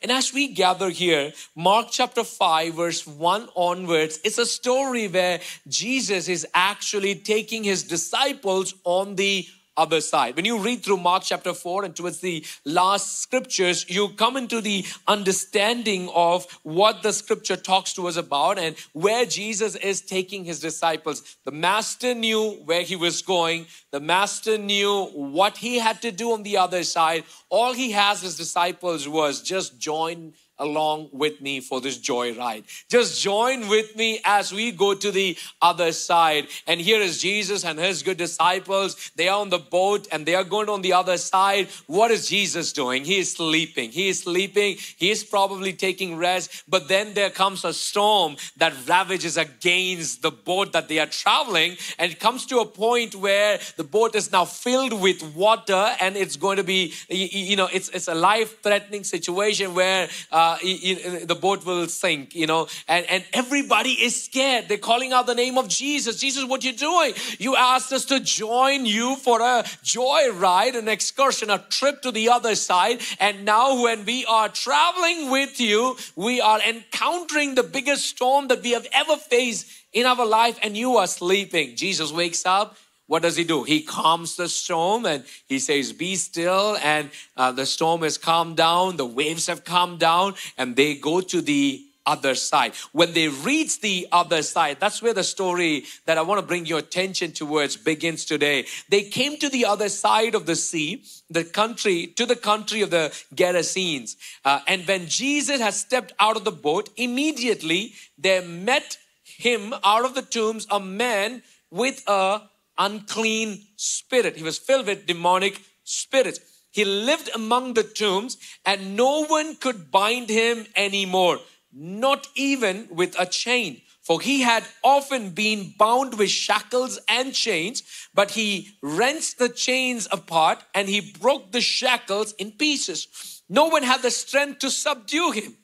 And as we gather here, Mark chapter 5, verse 1 onwards, it's a story where Jesus is actually taking his disciples on the other side. When you read through Mark chapter 4 and towards the last scriptures, you come into the understanding of what the scripture talks to us about and where Jesus is taking his disciples. The master knew where he was going, the master knew what he had to do on the other side. All he has his disciples was just join along with me for this joy ride. Just join with me as we go to the other side. And here is Jesus and his good disciples. They are on the boat and they are going on the other side. What is Jesus doing? He is sleeping. He is sleeping. He is probably taking rest. But then there comes a storm that ravages against the boat that they are traveling. And it comes to a point where the boat is now filled with water and it's going to be, you know, it's, it's a life threatening situation where uh, uh, the boat will sink, you know, and, and everybody is scared. They're calling out the name of Jesus. Jesus, what you doing? You asked us to join you for a joy ride, an excursion, a trip to the other side. And now when we are traveling with you, we are encountering the biggest storm that we have ever faced in our life and you are sleeping. Jesus wakes up what does he do? He calms the storm and he says, Be still. And uh, the storm has calmed down, the waves have calmed down, and they go to the other side. When they reach the other side, that's where the story that I want to bring your attention towards begins today. They came to the other side of the sea, the country, to the country of the Gerasenes. Uh, and when Jesus had stepped out of the boat, immediately there met him out of the tombs a man with a unclean spirit. He was filled with demonic spirits. He lived among the tombs and no one could bind him anymore, not even with a chain. For he had often been bound with shackles and chains, but he wrenched the chains apart and he broke the shackles in pieces. No one had the strength to subdue him.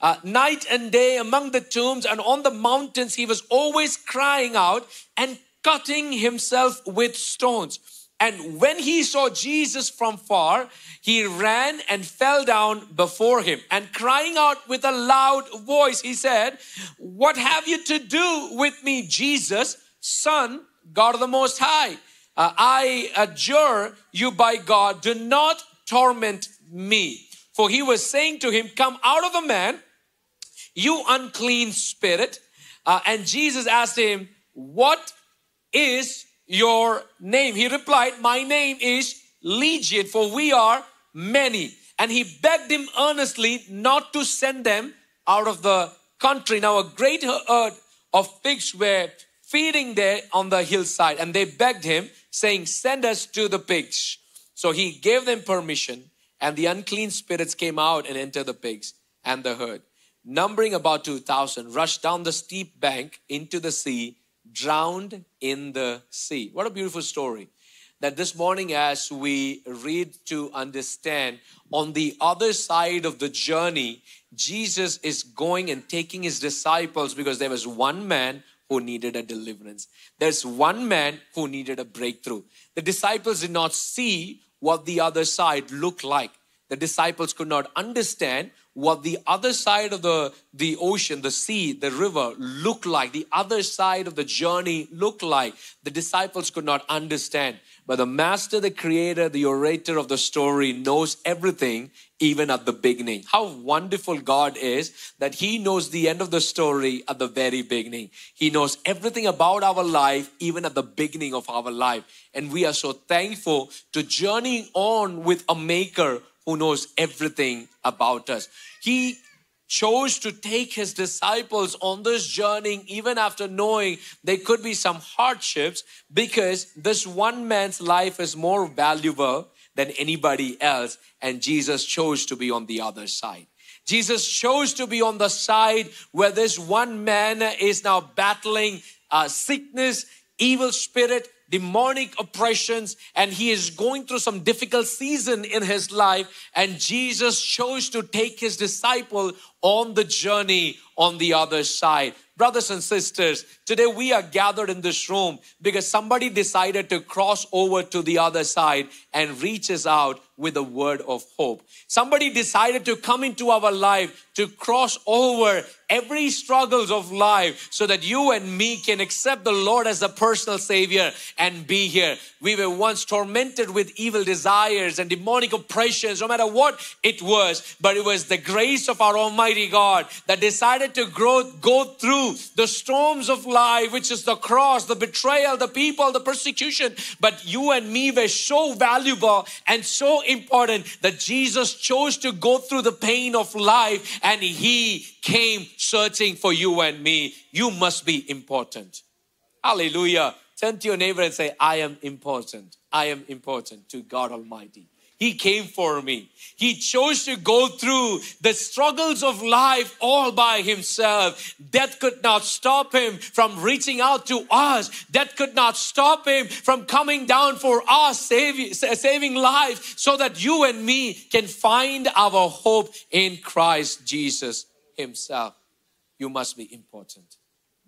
Uh, night and day among the tombs and on the mountains, he was always crying out and cutting himself with stones. And when he saw Jesus from far, he ran and fell down before him. And crying out with a loud voice, he said, What have you to do with me, Jesus, Son, God of the Most High? Uh, I adjure you by God, do not torment me. For he was saying to him, Come out of the man, you unclean spirit. Uh, and Jesus asked him, What is your name? He replied, My name is Legion, for we are many. And he begged him earnestly not to send them out of the country. Now, a great herd of pigs were feeding there on the hillside, and they begged him, saying, Send us to the pigs. So he gave them permission, and the unclean spirits came out and entered the pigs and the herd. Numbering about 2,000, rushed down the steep bank into the sea drowned in the sea. What a beautiful story. That this morning, as we read to understand, on the other side of the journey, Jesus is going and taking his disciples because there was one man who needed a deliverance. There's one man who needed a breakthrough. The disciples did not see what the other side looked like. The disciples could not understand what the other side of the, the ocean, the sea, the river looked like, the other side of the journey looked like. The disciples could not understand. But the master, the creator, the orator of the story knows everything, even at the beginning. How wonderful God is that He knows the end of the story at the very beginning. He knows everything about our life, even at the beginning of our life. And we are so thankful to journey on with a maker who knows everything about us. He chose to take his disciples on this journey even after knowing there could be some hardships because this one man's life is more valuable than anybody else and Jesus chose to be on the other side. Jesus chose to be on the side where this one man is now battling uh, sickness, evil spirit, demonic oppressions and he is going through some difficult season in his life and Jesus chose to take his disciple on the journey on the other side. Brothers and sisters, today we are gathered in this room because somebody decided to cross over to the other side and reaches out with the word of hope. Somebody decided to come into our life to cross over every struggles of life so that you and me can accept the Lord as a personal savior and be here. We were once tormented with evil desires and demonic oppressions, no matter what it was, but it was the grace of our Almighty God that decided to grow, go through the storms of life, which is the cross, the betrayal, the people, the persecution. But you and me were so valuable and so important that Jesus chose to go through the pain of life and He came searching for you and me. You must be important. Hallelujah. Turn to your neighbor and say, I am important. I am important to God Almighty. He came for me. He chose to go through the struggles of life all by himself. Death could not stop him from reaching out to us. Death could not stop him from coming down for us, saving, saving life so that you and me can find our hope in Christ Jesus himself. You must be important.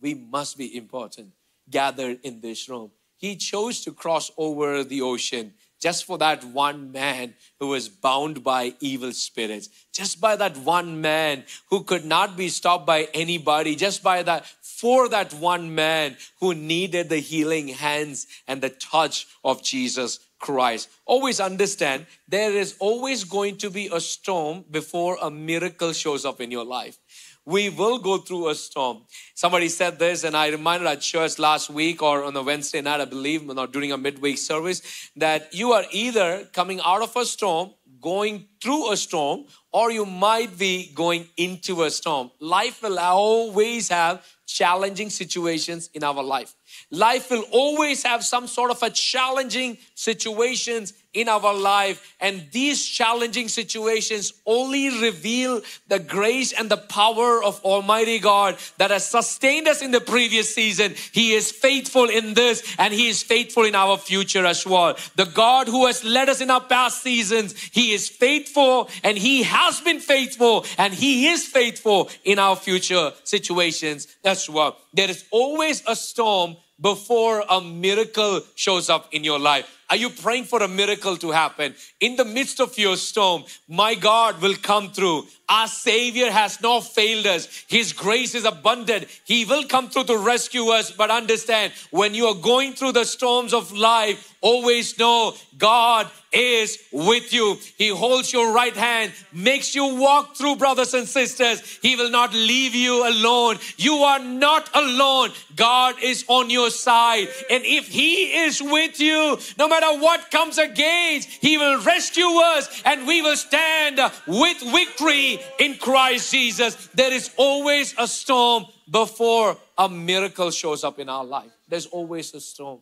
We must be important gathered in this room. He chose to cross over the ocean just for that one man who was bound by evil spirits, just by that one man who could not be stopped by anybody, just by that, for that one man who needed the healing hands and the touch of Jesus Christ. Always understand there is always going to be a storm before a miracle shows up in your life we will go through a storm. Somebody said this, and I reminded at church last week or on a Wednesday night, I believe, not during a midweek service, that you are either coming out of a storm, going through a storm, or you might be going into a storm. Life will always have challenging situations in our life. Life will always have some sort of a challenging situations in our life. And these challenging situations only reveal the grace and the power of Almighty God that has sustained us in the previous season. He is faithful in this and He is faithful in our future as well. The God who has led us in our past seasons, He is faithful and He has been faithful and He is faithful in our future situations as well. There is always a storm before a miracle shows up in your life. Are you praying for a miracle to happen? In the midst of your storm, my God will come through. Our Savior has not failed us. His grace is abundant. He will come through to rescue us. But understand, when you are going through the storms of life, always know God is with you. He holds your right hand, makes you walk through, brothers and sisters. He will not leave you alone. You are not alone. God is on your side. And if He is with you, no matter what comes against, He will rescue us and we will stand with victory in Christ Jesus. There is always a storm before a miracle shows up in our life. There's always a storm.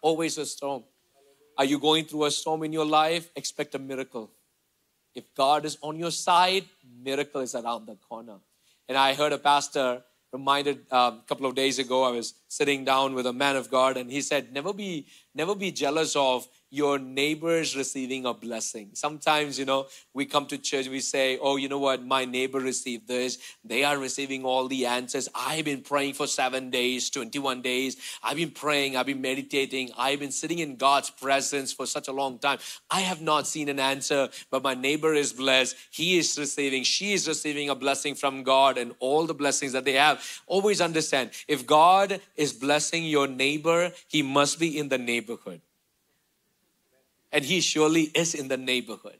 Always a storm. Are you going through a storm in your life? Expect a miracle. If God is on your side, miracle is around the corner. And I heard a pastor reminded a couple of days ago. I was sitting down with a man of God, and he said, "Never be, never be jealous of your neighbors receiving a blessing. Sometimes, you know, we come to church, we say, Oh, you know what? My neighbor received this. They are receiving all the answers. I've been praying for seven days, 21 days. I've been praying, I've been meditating, I've been sitting in God's presence for such a long time. I have not seen an answer, but my neighbor is blessed. He is receiving, she is receiving a blessing from God and all the blessings that they have. Always understand if God is blessing your neighbor, he must be in the neighborhood and He surely is in the neighborhood.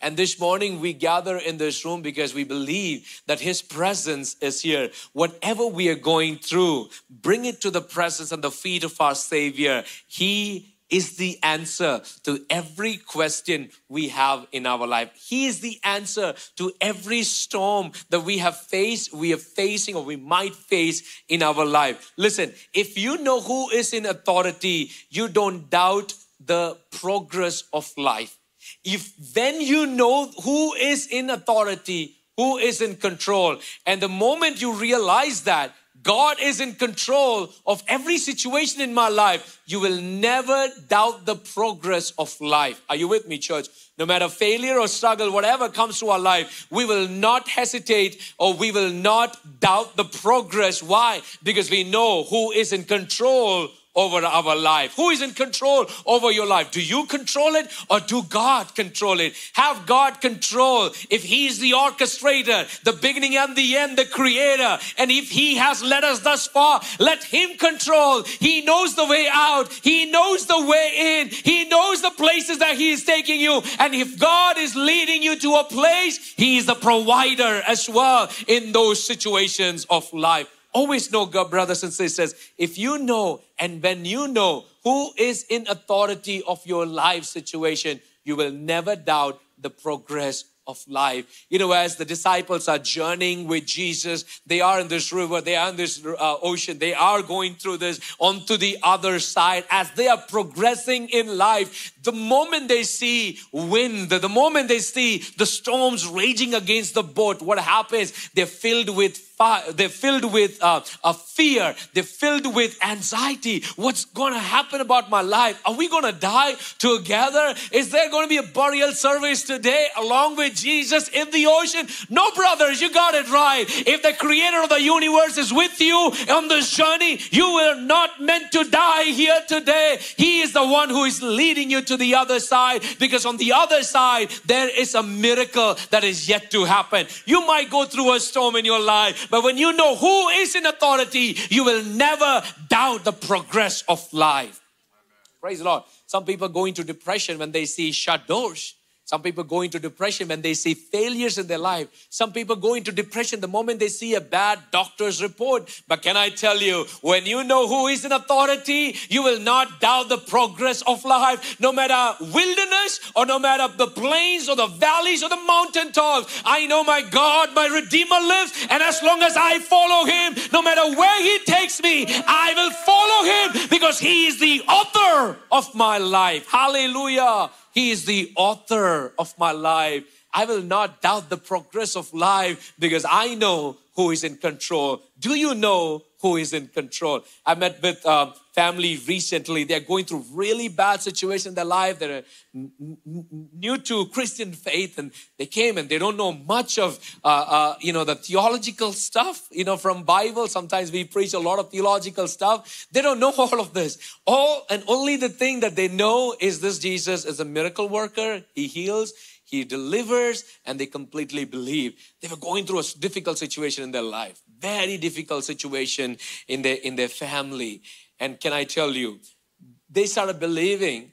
And this morning we gather in this room because we believe that His presence is here. Whatever we are going through, bring it to the presence and the feet of our Savior. He is the answer to every question we have in our life. He is the answer to every storm that we have faced, we are facing, or we might face in our life. Listen, if you know who is in authority, you don't doubt the progress of life. If then you know who is in authority, who is in control, and the moment you realize that God is in control of every situation in my life, you will never doubt the progress of life. Are you with me, church? No matter failure or struggle, whatever comes to our life, we will not hesitate or we will not doubt the progress. Why? Because we know who is in control over our life? Who is in control over your life? Do you control it or do God control it? Have God control if He's the orchestrator, the beginning and the end, the creator. And if He has led us thus far, let Him control. He knows the way out, He knows the way in, He knows the places that He is taking you. And if God is leading you to a place, He is the provider as well in those situations of life. Always know, God, brothers and sisters, if you know and when you know who is in authority of your life situation, you will never doubt the progress of life. You know, as the disciples are journeying with Jesus, they are in this river, they are in this uh, ocean, they are going through this onto the other side. As they are progressing in life, the moment they see wind, the moment they see the storms raging against the boat, what happens? They're filled with they're filled with uh, a fear. They're filled with anxiety. What's going to happen about my life? Are we going to die together? Is there going to be a burial service today along with Jesus in the ocean? No, brothers, you got it right. If the creator of the universe is with you on this journey, you are not meant to die here today. He is the one who is leading you to the other side because on the other side, there is a miracle that is yet to happen. You might go through a storm in your life, but when you know who is in authority, you will never doubt the progress of life. Praise the Lord. Some people go into depression when they see shut doors. Some people go into depression when they see failures in their life. Some people go into depression the moment they see a bad doctor's report. But can I tell you, when you know who is in authority, you will not doubt the progress of life. No matter wilderness or no matter the plains or the valleys or the mountain tops, I know my God, my Redeemer lives. And as long as I follow Him, no matter where He takes me, I will follow Him because He is the author of my life. Hallelujah. He is the author of my life. I will not doubt the progress of life because I know who is in control. Do you know who is in control? I met with a family recently. They're going through really bad situation in their life. They're new to Christian faith and they came and they don't know much of, uh, uh, you know, the theological stuff, you know, from Bible. Sometimes we preach a lot of theological stuff. They don't know all of this. All and only the thing that they know is this Jesus is a miracle worker. He heals he delivers, and they completely believe. They were going through a difficult situation in their life, very difficult situation in their in their family. And can I tell you, they started believing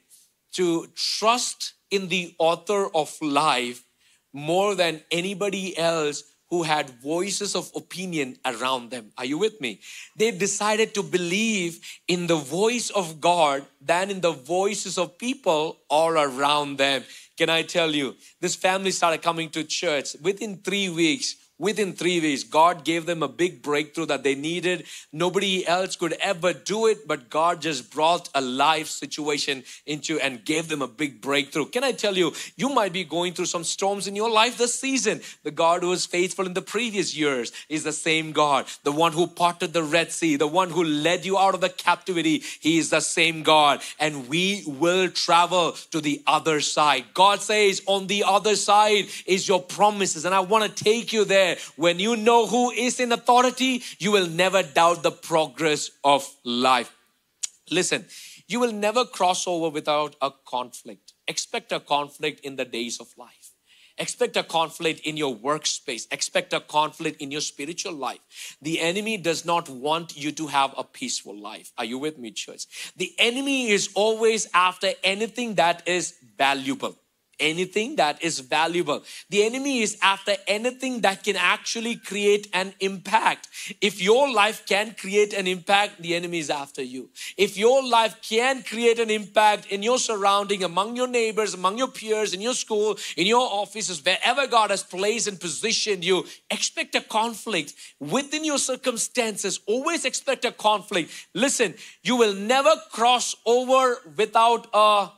to trust in the author of life more than anybody else who had voices of opinion around them. Are you with me? They decided to believe in the voice of God than in the voices of people all around them. Can I tell you, this family started coming to church within three weeks Within three weeks, God gave them a big breakthrough that they needed. Nobody else could ever do it, but God just brought a life situation into and gave them a big breakthrough. Can I tell you, you might be going through some storms in your life this season. The God who was faithful in the previous years is the same God. The one who parted the Red Sea, the one who led you out of the captivity, He is the same God. And we will travel to the other side. God says, on the other side is your promises. And I want to take you there when you know who is in authority, you will never doubt the progress of life. Listen, you will never cross over without a conflict. Expect a conflict in the days of life. Expect a conflict in your workspace. Expect a conflict in your spiritual life. The enemy does not want you to have a peaceful life. Are you with me, church? The enemy is always after anything that is valuable anything that is valuable. The enemy is after anything that can actually create an impact. If your life can create an impact, the enemy is after you. If your life can create an impact in your surrounding, among your neighbors, among your peers, in your school, in your offices, wherever God has placed and positioned you, expect a conflict within your circumstances. Always expect a conflict. Listen, you will never cross over without a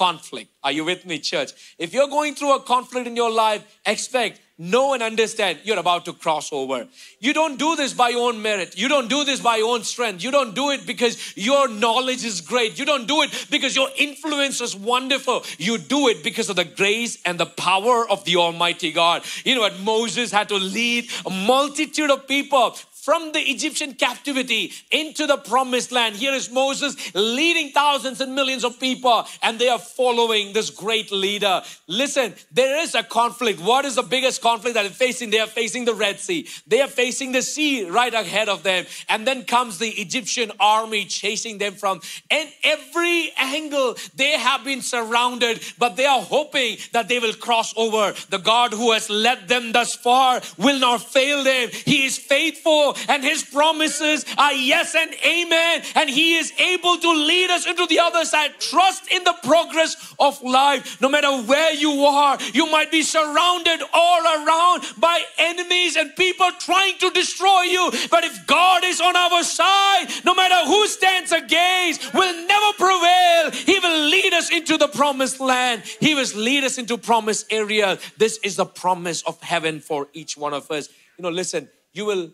conflict. Are you with me, church? If you're going through a conflict in your life, expect know and understand you're about to cross over. You don't do this by your own merit. You don't do this by your own strength. You don't do it because your knowledge is great. You don't do it because your influence is wonderful. You do it because of the grace and the power of the Almighty God. You know what? Moses had to lead a multitude of people from the Egyptian captivity into the promised land. Here is Moses leading thousands and millions of people, and they are following this great leader. Listen, there is a conflict. What is the biggest conflict that they're facing? They are facing the Red Sea, they are facing the sea right ahead of them. And then comes the Egyptian army chasing them from and every angle they have been surrounded, but they are hoping that they will cross over. The God who has led them thus far will not fail them. He is faithful and his promises are yes and amen. And he is able to lead us into the other side. Trust in the progress of life. No matter where you are, you might be surrounded all around by enemies and people trying to destroy you. But if God is on our side, no matter who stands against, will never prevail. He will lead us into the promised land. He will lead us into promised area. This is the promise of heaven for each one of us. You know, listen, you will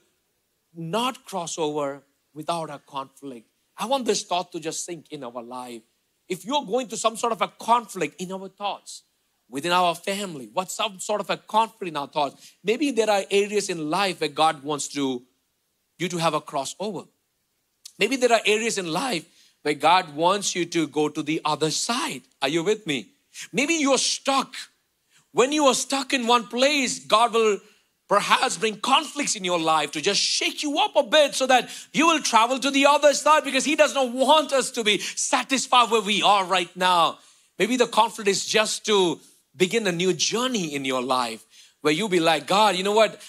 not cross over without a conflict. I want this thought to just sink in our life. If you're going to some sort of a conflict in our thoughts, within our family, what's some sort of a conflict in our thoughts, maybe there are areas in life where God wants to you to have a crossover. Maybe there are areas in life where God wants you to go to the other side. Are you with me? Maybe you're stuck. When you are stuck in one place, God will perhaps bring conflicts in your life to just shake you up a bit so that you will travel to the other side because He does not want us to be satisfied where we are right now. Maybe the conflict is just to begin a new journey in your life where you'll be like, God, you know what?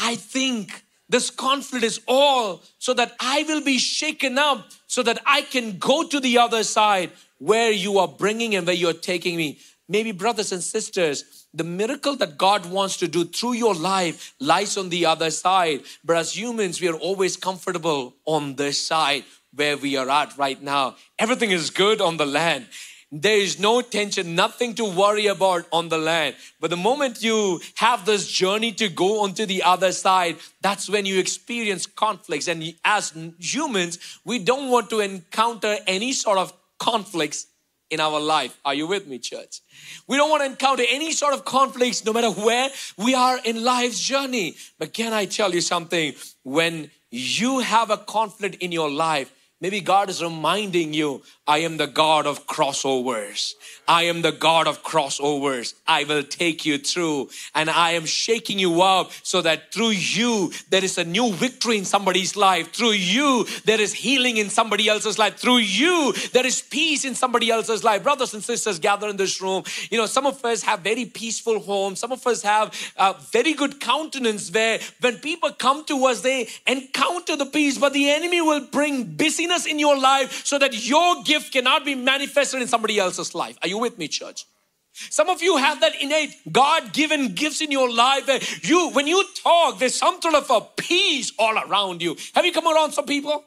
I think this conflict is all so that I will be shaken up so that I can go to the other side where you are bringing and where you're taking me. Maybe, brothers and sisters, the miracle that God wants to do through your life lies on the other side. But as humans, we are always comfortable on this side where we are at right now. Everything is good on the land. There is no tension, nothing to worry about on the land. But the moment you have this journey to go onto the other side, that's when you experience conflicts. And as humans, we don't want to encounter any sort of conflicts in our life. Are you with me, church? We don't want to encounter any sort of conflicts no matter where we are in life's journey. But can I tell you something? When you have a conflict in your life, Maybe God is reminding you, I am the God of crossovers. I am the God of crossovers. I will take you through and I am shaking you up so that through you, there is a new victory in somebody's life. Through you, there is healing in somebody else's life. Through you, there is peace in somebody else's life. Brothers and sisters gather in this room. You know, some of us have very peaceful homes. Some of us have a very good countenance where when people come to us, they encounter the peace, but the enemy will bring busyness in your life so that your gift cannot be manifested in somebody else's life. Are you with me, church? Some of you have that innate God given gifts in your life. You, when you talk, there's some sort of a peace all around you. Have you come around some people?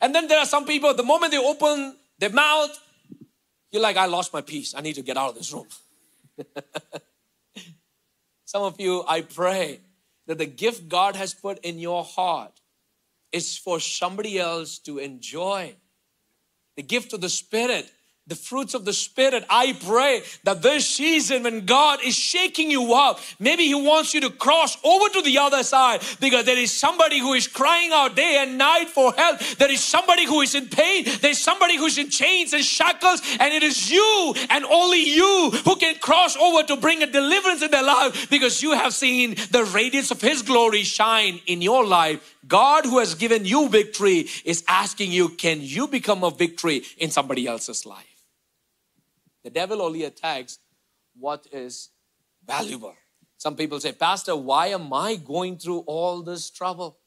And then there are some people, the moment they open their mouth, you're like, I lost my peace. I need to get out of this room. some of you, I pray that the gift God has put in your heart is for somebody else to enjoy. The gift of the Spirit, the fruits of the Spirit. I pray that this season when God is shaking you up, maybe He wants you to cross over to the other side because there is somebody who is crying out day and night for help. There is somebody who is in pain. There's somebody who's in chains and shackles, and it is you and only you who can cross over to bring a deliverance in their life because you have seen the radiance of His glory shine in your life God, who has given you victory, is asking you, can you become a victory in somebody else's life? The devil only attacks what is valuable. Some people say, Pastor, why am I going through all this trouble?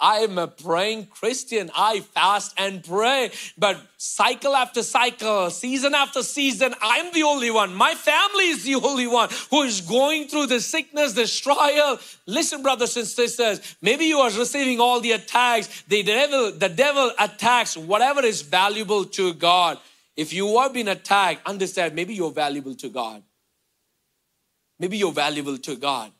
I'm a praying Christian. I fast and pray. But cycle after cycle, season after season, I'm the only one. My family is the only one who is going through the sickness, this trial. Listen, brothers and sisters, maybe you are receiving all the attacks. The devil, the devil attacks whatever is valuable to God. If you are being attacked, understand maybe you're valuable to God. Maybe you're valuable to God.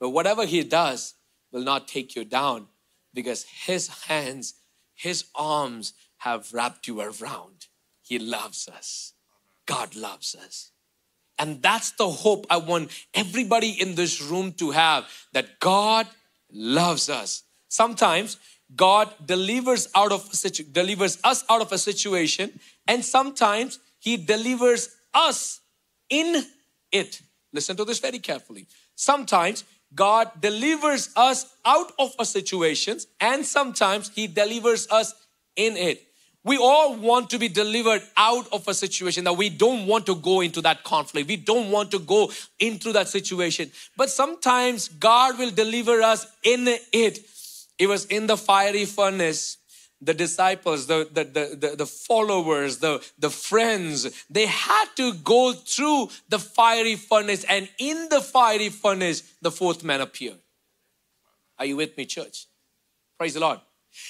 But whatever He does will not take you down because His hands, His arms have wrapped you around. He loves us. God loves us. And that's the hope I want everybody in this room to have that God loves us. Sometimes God delivers out of situ- delivers us out of a situation, and sometimes He delivers us in it. Listen to this very carefully. Sometimes God delivers us out of a situation, and sometimes He delivers us in it. We all want to be delivered out of a situation that we don't want to go into that conflict. We don't want to go into that situation. But sometimes God will deliver us in it. It was in the fiery furnace. The disciples, the, the, the, the, followers, the, the friends, they had to go through the fiery furnace. And in the fiery furnace, the fourth man appeared. Are you with me, church? Praise the Lord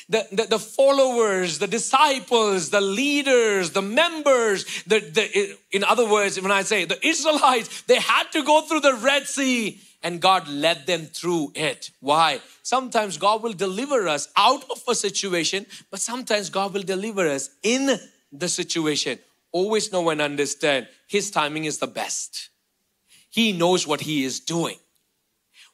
the, the, the, followers, the disciples, the leaders, the members, the, the, in other words, when I say the Israelites, they had to go through the Red Sea and God led them through it. Why? Sometimes God will deliver us out of a situation, but sometimes God will deliver us in the situation. Always know and understand His timing is the best. He knows what He is doing.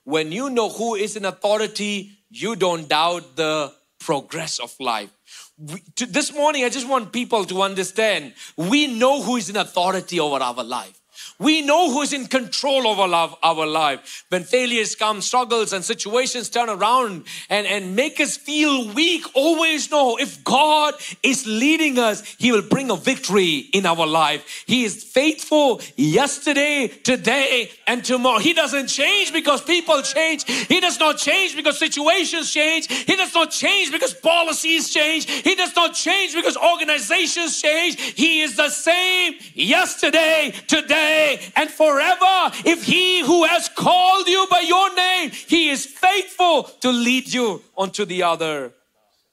When you know who is in authority, you don't doubt the progress of life. We, to, this morning, I just want people to understand we know who is in authority over our life. We know who's in control of our, our life. When failures come, struggles and situations turn around and, and make us feel weak, always know if God is leading us, He will bring a victory in our life. He is faithful yesterday, today, and tomorrow. He doesn't change because people change. He does not change because situations change. He does not change because policies change. He does not change because organizations change. He is the same yesterday, today, and forever. If he who has called you by your name, he is faithful to lead you onto the other,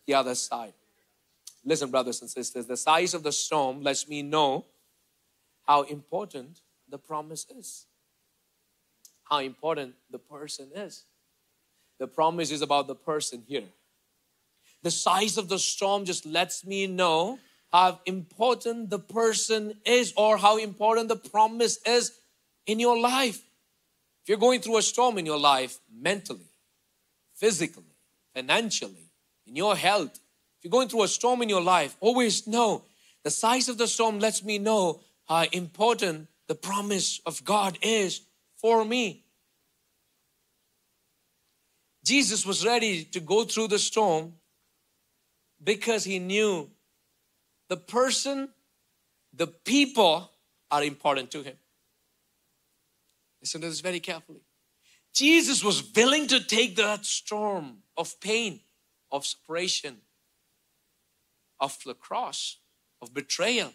the other side. Listen, brothers and sisters, the size of the storm lets me know how important the promise is. How important the person is. The promise is about the person here. The size of the storm just lets me know how important the person is or how important the promise is in your life. If you're going through a storm in your life, mentally, physically, financially, in your health, if you're going through a storm in your life, always know the size of the storm lets me know how important the promise of God is for me. Jesus was ready to go through the storm because he knew the person, the people are important to him. Listen to this very carefully. Jesus was willing to take that storm of pain, of separation, of the cross, of betrayal,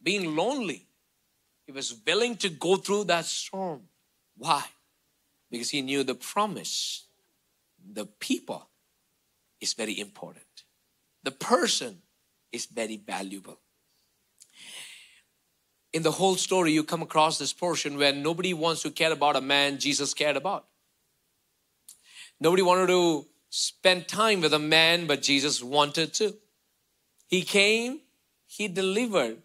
being lonely. He was willing to go through that storm. Why? Because he knew the promise, the people is very important. The person is very valuable. In the whole story, you come across this portion where nobody wants to care about a man Jesus cared about. Nobody wanted to spend time with a man, but Jesus wanted to. He came, he delivered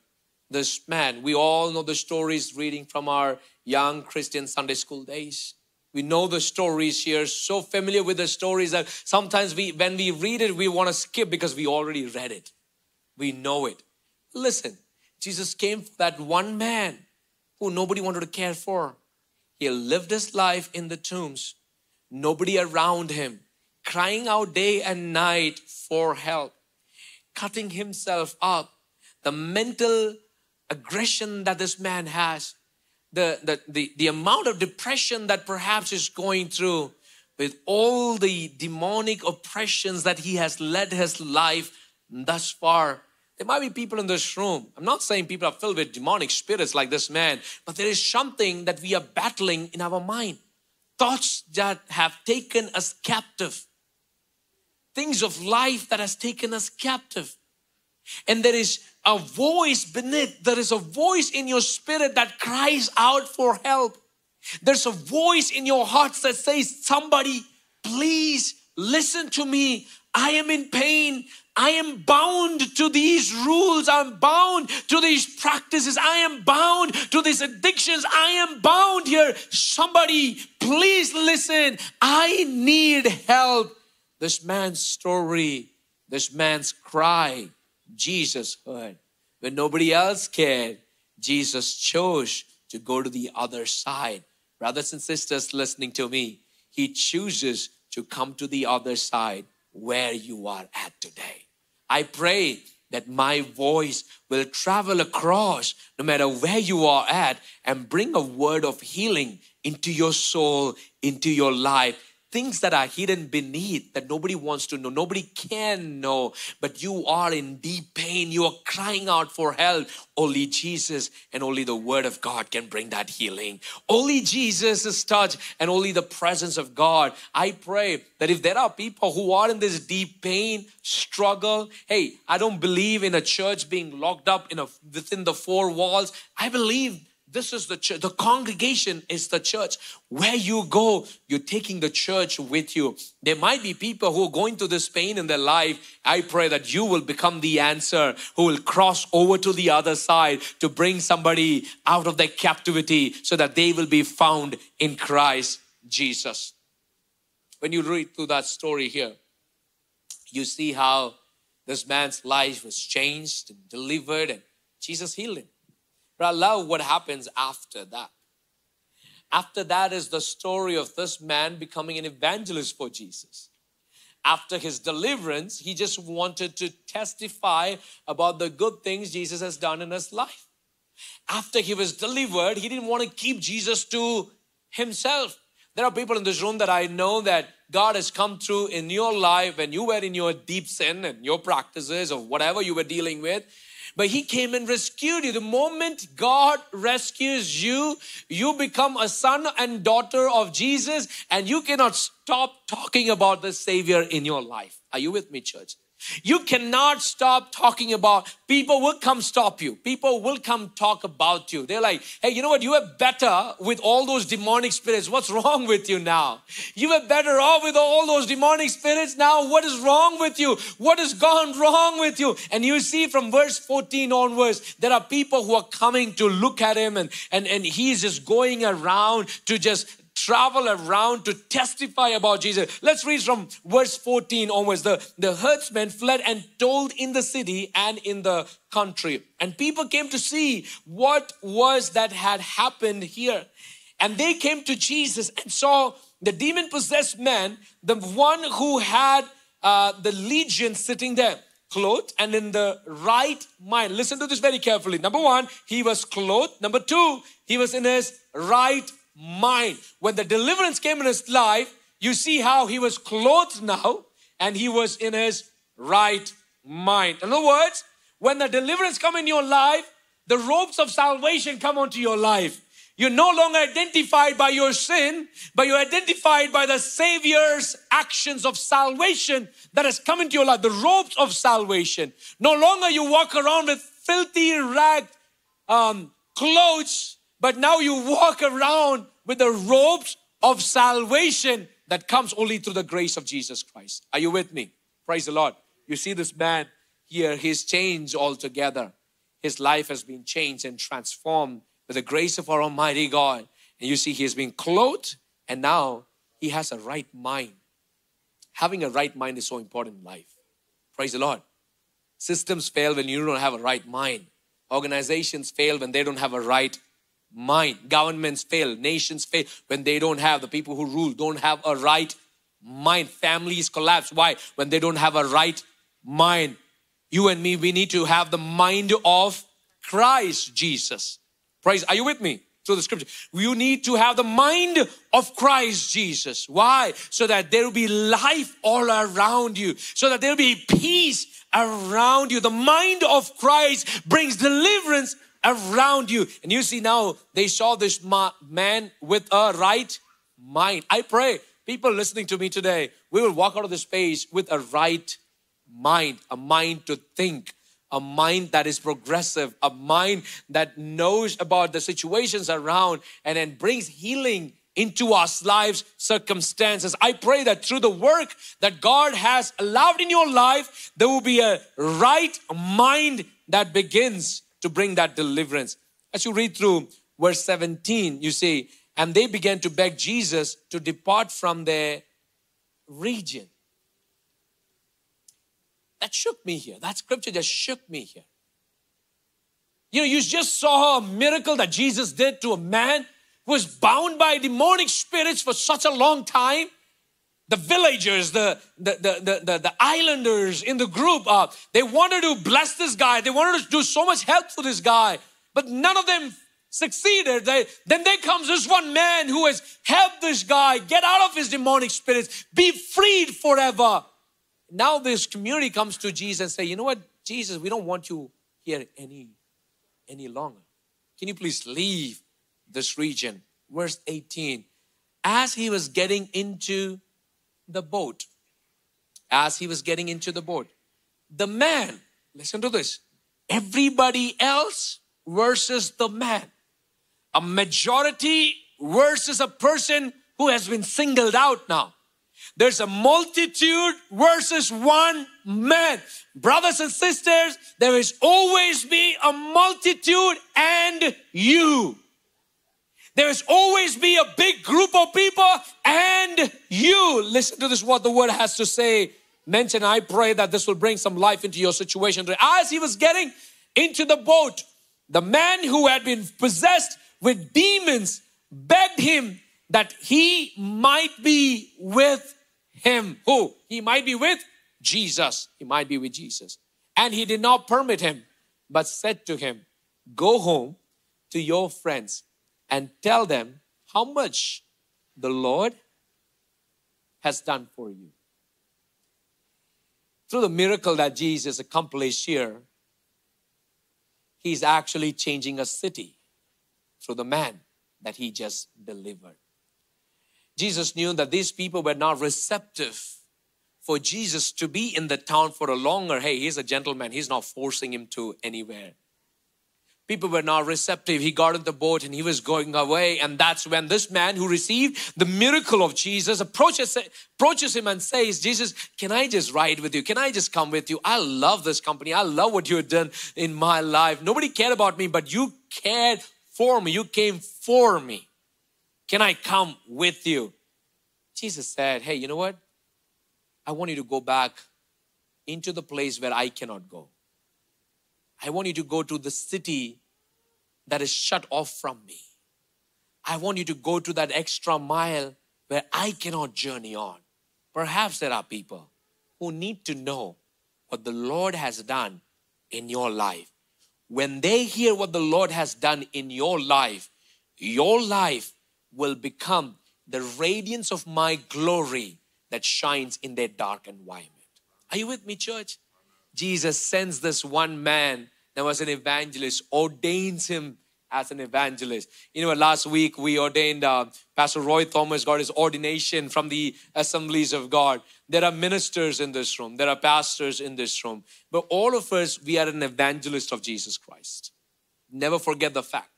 this man. We all know the stories reading from our young Christian Sunday school days. We know the stories here, so familiar with the stories that sometimes we, when we read it, we want to skip because we already read it. We know it. Listen, Jesus came for that one man who nobody wanted to care for. He lived his life in the tombs, nobody around him, crying out day and night for help, cutting himself up. The mental aggression that this man has, the, the, the, the amount of depression that perhaps is going through with all the demonic oppressions that he has led his life thus far there might be people in this room. I'm not saying people are filled with demonic spirits like this man, but there is something that we are battling in our mind. Thoughts that have taken us captive. Things of life that has taken us captive. And there is a voice beneath, there is a voice in your spirit that cries out for help. There's a voice in your hearts that says, Somebody, please listen to me. I am in pain. I am bound to these rules. I'm bound to these practices. I am bound to these addictions. I am bound here. Somebody, please listen. I need help. this man's story, this man's cry, Jesus heard. When nobody else cared, Jesus chose to go to the other side. Brothers and sisters listening to me, He chooses to come to the other side where you are at today. I pray that my voice will travel across no matter where you are at and bring a word of healing into your soul, into your life, things that are hidden beneath that nobody wants to know, nobody can know, but you are in deep pain. You are crying out for help. Only Jesus and only the Word of God can bring that healing. Only Jesus' is touch and only the presence of God. I pray that if there are people who are in this deep pain, struggle, hey, I don't believe in a church being locked up in a within the four walls. I believe this is the church. The congregation is the church. Where you go, you're taking the church with you. There might be people who are going through this pain in their life. I pray that you will become the answer who will cross over to the other side to bring somebody out of their captivity so that they will be found in Christ Jesus. When you read through that story here, you see how this man's life was changed and delivered, and Jesus healed him. But I love what happens after that. After that is the story of this man becoming an evangelist for Jesus. After his deliverance, he just wanted to testify about the good things Jesus has done in his life. After he was delivered, he didn't want to keep Jesus to himself. There are people in this room that I know that God has come through in your life when you were in your deep sin and your practices of whatever you were dealing with but he came and rescued you. The moment God rescues you, you become a son and daughter of Jesus, and you cannot stop talking about the Savior in your life. Are you with me, church? You cannot stop talking about people will come stop you. People will come talk about you. They're like, hey, you know what? You are better with all those demonic spirits. What's wrong with you now? You are better off with all those demonic spirits now. What is wrong with you? What has gone wrong with you? And you see from verse 14 onwards, there are people who are coming to look at him and, and, and he's just going around to just travel around to testify about Jesus. Let's read from verse 14 onwards. The, the herdsmen fled and told in the city and in the country. And people came to see what was that had happened here. And they came to Jesus and saw the demon possessed man, the one who had uh, the legion sitting there clothed and in the right mind. Listen to this very carefully. Number one, he was clothed. Number two, he was in his right mind. When the deliverance came in his life, you see how he was clothed now and he was in his right mind. In other words, when the deliverance come in your life, the ropes of salvation come onto your life. You're no longer identified by your sin, but you're identified by the Savior's actions of salvation that has come into your life, the ropes of salvation. No longer you walk around with filthy rag um, clothes but now you walk around with the robes of salvation that comes only through the grace of Jesus Christ. Are you with me? Praise the Lord. You see this man here, he's changed altogether. His life has been changed and transformed with the grace of our Almighty God. And you see, he has been clothed and now he has a right mind. Having a right mind is so important in life. Praise the Lord. Systems fail when you don't have a right mind. Organizations fail when they don't have a right mind. Governments fail, nations fail when they don't have the people who rule don't have a right mind. Families collapse. Why? When they don't have a right mind. You and me, we need to have the mind of Christ Jesus. Praise. Are you with me? Through the scripture. You need to have the mind of Christ Jesus. Why? So that there will be life all around you. So that there will be peace around you. The mind of Christ brings deliverance around you. And you see now they saw this man with a right mind. I pray people listening to me today, we will walk out of this space with a right mind, a mind to think, a mind that is progressive, a mind that knows about the situations around and then brings healing into our lives circumstances. I pray that through the work that God has allowed in your life, there will be a right mind that begins to bring that deliverance. As you read through verse 17, you see, and they began to beg Jesus to depart from their region. that shook me here. That scripture just shook me here. You know, you just saw a miracle that Jesus did to a man who was bound by demonic spirits for such a long time. The villagers, the, the, the, the, the, islanders in the group, uh, they wanted to bless this guy. They wanted to do so much help for this guy, but none of them succeeded. They, then there comes this one man who has helped this guy get out of his demonic spirits, be freed forever. Now this community comes to Jesus and say, you know what, Jesus, we don't want you here any, any longer. Can you please leave this region? Verse 18. As he was getting into the boat, as he was getting into the boat, the man, listen to this, everybody else versus the man a majority versus a person who has been singled out now. There's a multitude versus one man. Brothers and sisters, there is always be a multitude and you. There is always be a big group of people and you. Listen to this, what the word has to say. Mention, I pray that this will bring some life into your situation. As he was getting into the boat, the man who had been possessed with demons begged him that he might be with him. Who? He might be with Jesus. He might be with Jesus. And he did not permit him, but said to him, Go home to your friends and tell them how much the Lord has done for you. Through the miracle that Jesus accomplished here, he's actually changing a city through the man that he just delivered. Jesus knew that these people were not receptive for Jesus to be in the town for a longer. Hey, he's a gentleman, he's not forcing him to anywhere. People were not receptive. He got in the boat and he was going away. And that's when this man who received the miracle of Jesus approaches, approaches him and says, Jesus, can I just ride with you? Can I just come with you? I love this company. I love what you've done in my life. Nobody cared about me, but you cared for me. You came for me. Can I come with you? Jesus said, Hey, you know what? I want you to go back into the place where I cannot go. I want you to go to the city that is shut off from me. I want you to go to that extra mile where I cannot journey on. Perhaps there are people who need to know what the Lord has done in your life when they hear what the Lord has done in your life, your life will become the radiance of my glory that shines in their dark environment. Are you with me, church? Jesus sends this one man that was an evangelist, ordains him as an evangelist. You know, last week we ordained uh, Pastor Roy Thomas got his ordination from the assemblies of God. There are ministers in this room, there are pastors in this room, but all of us, we are an evangelist of Jesus Christ. Never forget the fact.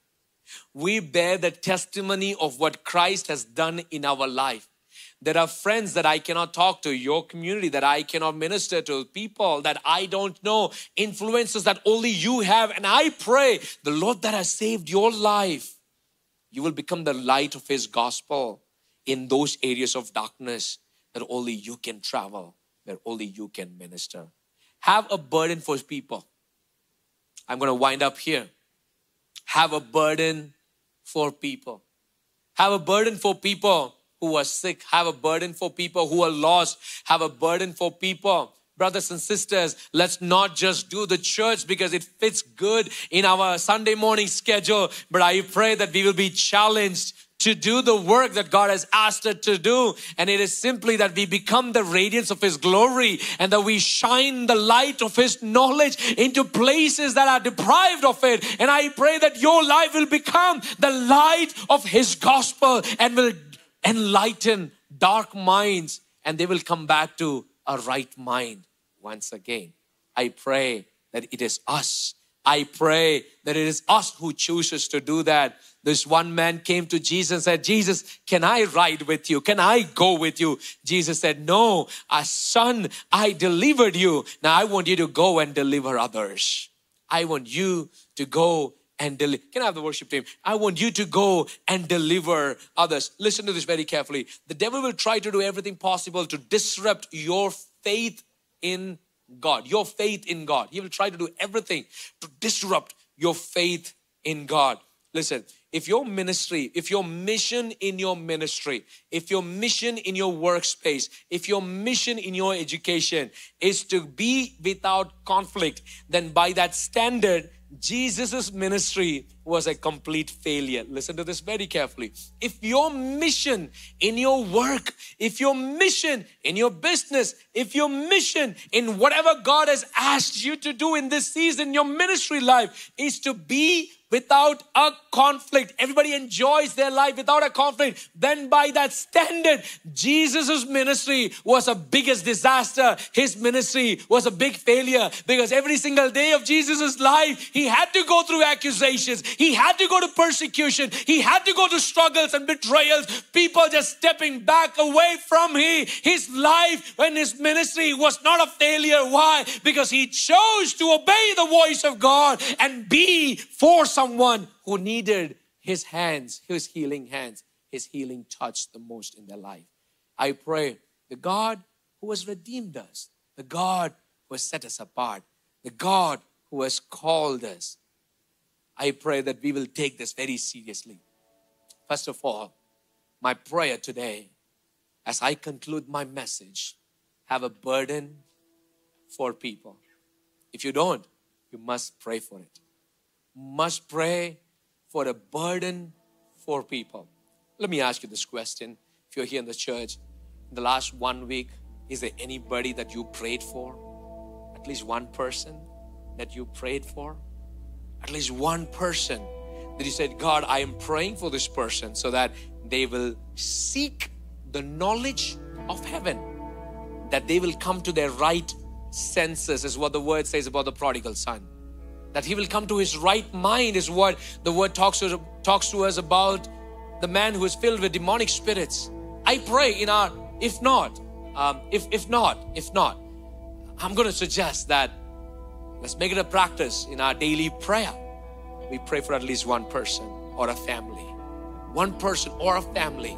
We bear the testimony of what Christ has done in our life. There are friends that I cannot talk to, your community that I cannot minister to, people that I don't know, influences that only you have. And I pray, the Lord that has saved your life, you will become the light of His gospel in those areas of darkness that only you can travel, where only you can minister. Have a burden for people. I'm going to wind up here. Have a burden for people. Have a burden for people who are sick, have a burden for people who are lost, have a burden for people. Brothers and sisters, let's not just do the church because it fits good in our Sunday morning schedule, but I pray that we will be challenged to do the work that God has asked us to do. And it is simply that we become the radiance of His glory and that we shine the light of His knowledge into places that are deprived of it. And I pray that your life will become the light of His gospel and will enlighten dark minds and they will come back to a right mind once again. I pray that it is us. I pray that it is us who chooses to do that. This one man came to Jesus and said, Jesus, can I ride with you? Can I go with you? Jesus said, No, a son, I delivered you. Now I want you to go and deliver others. I want you to go and deliver. Can I have the worship team? I want you to go and deliver others. Listen to this very carefully. The devil will try to do everything possible to disrupt your faith in God, your faith in God. He will try to do everything to disrupt your faith in God. Listen, if your ministry, if your mission in your ministry, if your mission in your workspace, if your mission in your education is to be without conflict, then by that standard, Jesus' ministry was a complete failure. Listen to this very carefully. If your mission in your work, if your mission in your business, if your mission in whatever God has asked you to do in this season, your ministry life is to be without a conflict. Everybody enjoys their life without a conflict. Then by that standard, Jesus' ministry was a biggest disaster. His ministry was a big failure because every single day of Jesus' life, he had to go through accusations. He had to go to persecution. He had to go to struggles and betrayals. People just stepping back away from he, his life when his ministry was not a failure. Why? Because he chose to obey the voice of God and be for someone who needed his hands, his healing hands, his healing touch the most in their life. I pray the God who has redeemed us, the God who has set us apart, the God who has called us. I pray that we will take this very seriously. First of all, my prayer today, as I conclude my message, have a burden for people. If you don't, you must pray for it must pray for a burden for people. Let me ask you this question. If you're here in the church, in the last one week, is there anybody that you prayed for? At least one person that you prayed for? At least one person that you said, God, I am praying for this person so that they will seek the knowledge of heaven, that they will come to their right senses, is what the word says about the prodigal son that he will come to his right mind is what the word talks to, talks to us about the man who is filled with demonic spirits. I pray in our if not um, if if not if not i'm going to suggest that let's make it a practice in our daily prayer. We pray for at least one person or a family. One person or a family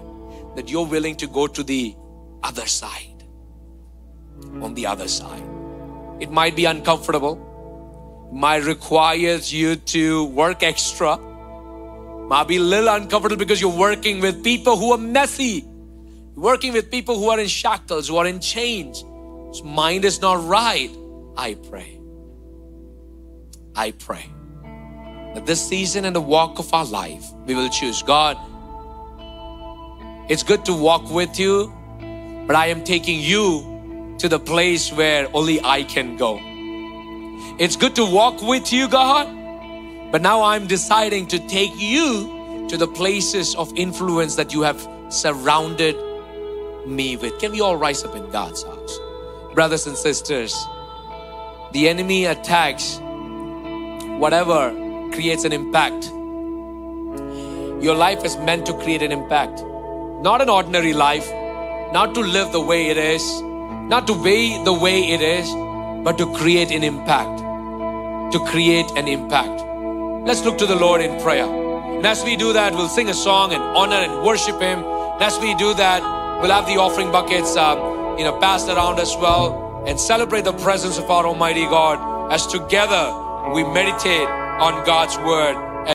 that you're willing to go to the other side. On the other side. It might be uncomfortable might requires you to work extra. Might be a little uncomfortable because you're working with people who are messy. Working with people who are in shackles, who are in chains. Mind is not right. I pray. I pray that this season and the walk of our life, we will choose God. It's good to walk with you, but I am taking you to the place where only I can go. It's good to walk with you, God, but now I'm deciding to take you to the places of influence that you have surrounded me with. Can we all rise up in God's house? Brothers and sisters, the enemy attacks whatever creates an impact. Your life is meant to create an impact, not an ordinary life, not to live the way it is, not to weigh the way it is, but to create an impact to create an impact. Let's look to the Lord in prayer. And as we do that, we'll sing a song and honor and worship Him. And as we do that, we'll have the offering buckets, um, you know, passed around as well and celebrate the presence of our Almighty God as together we meditate on God's Word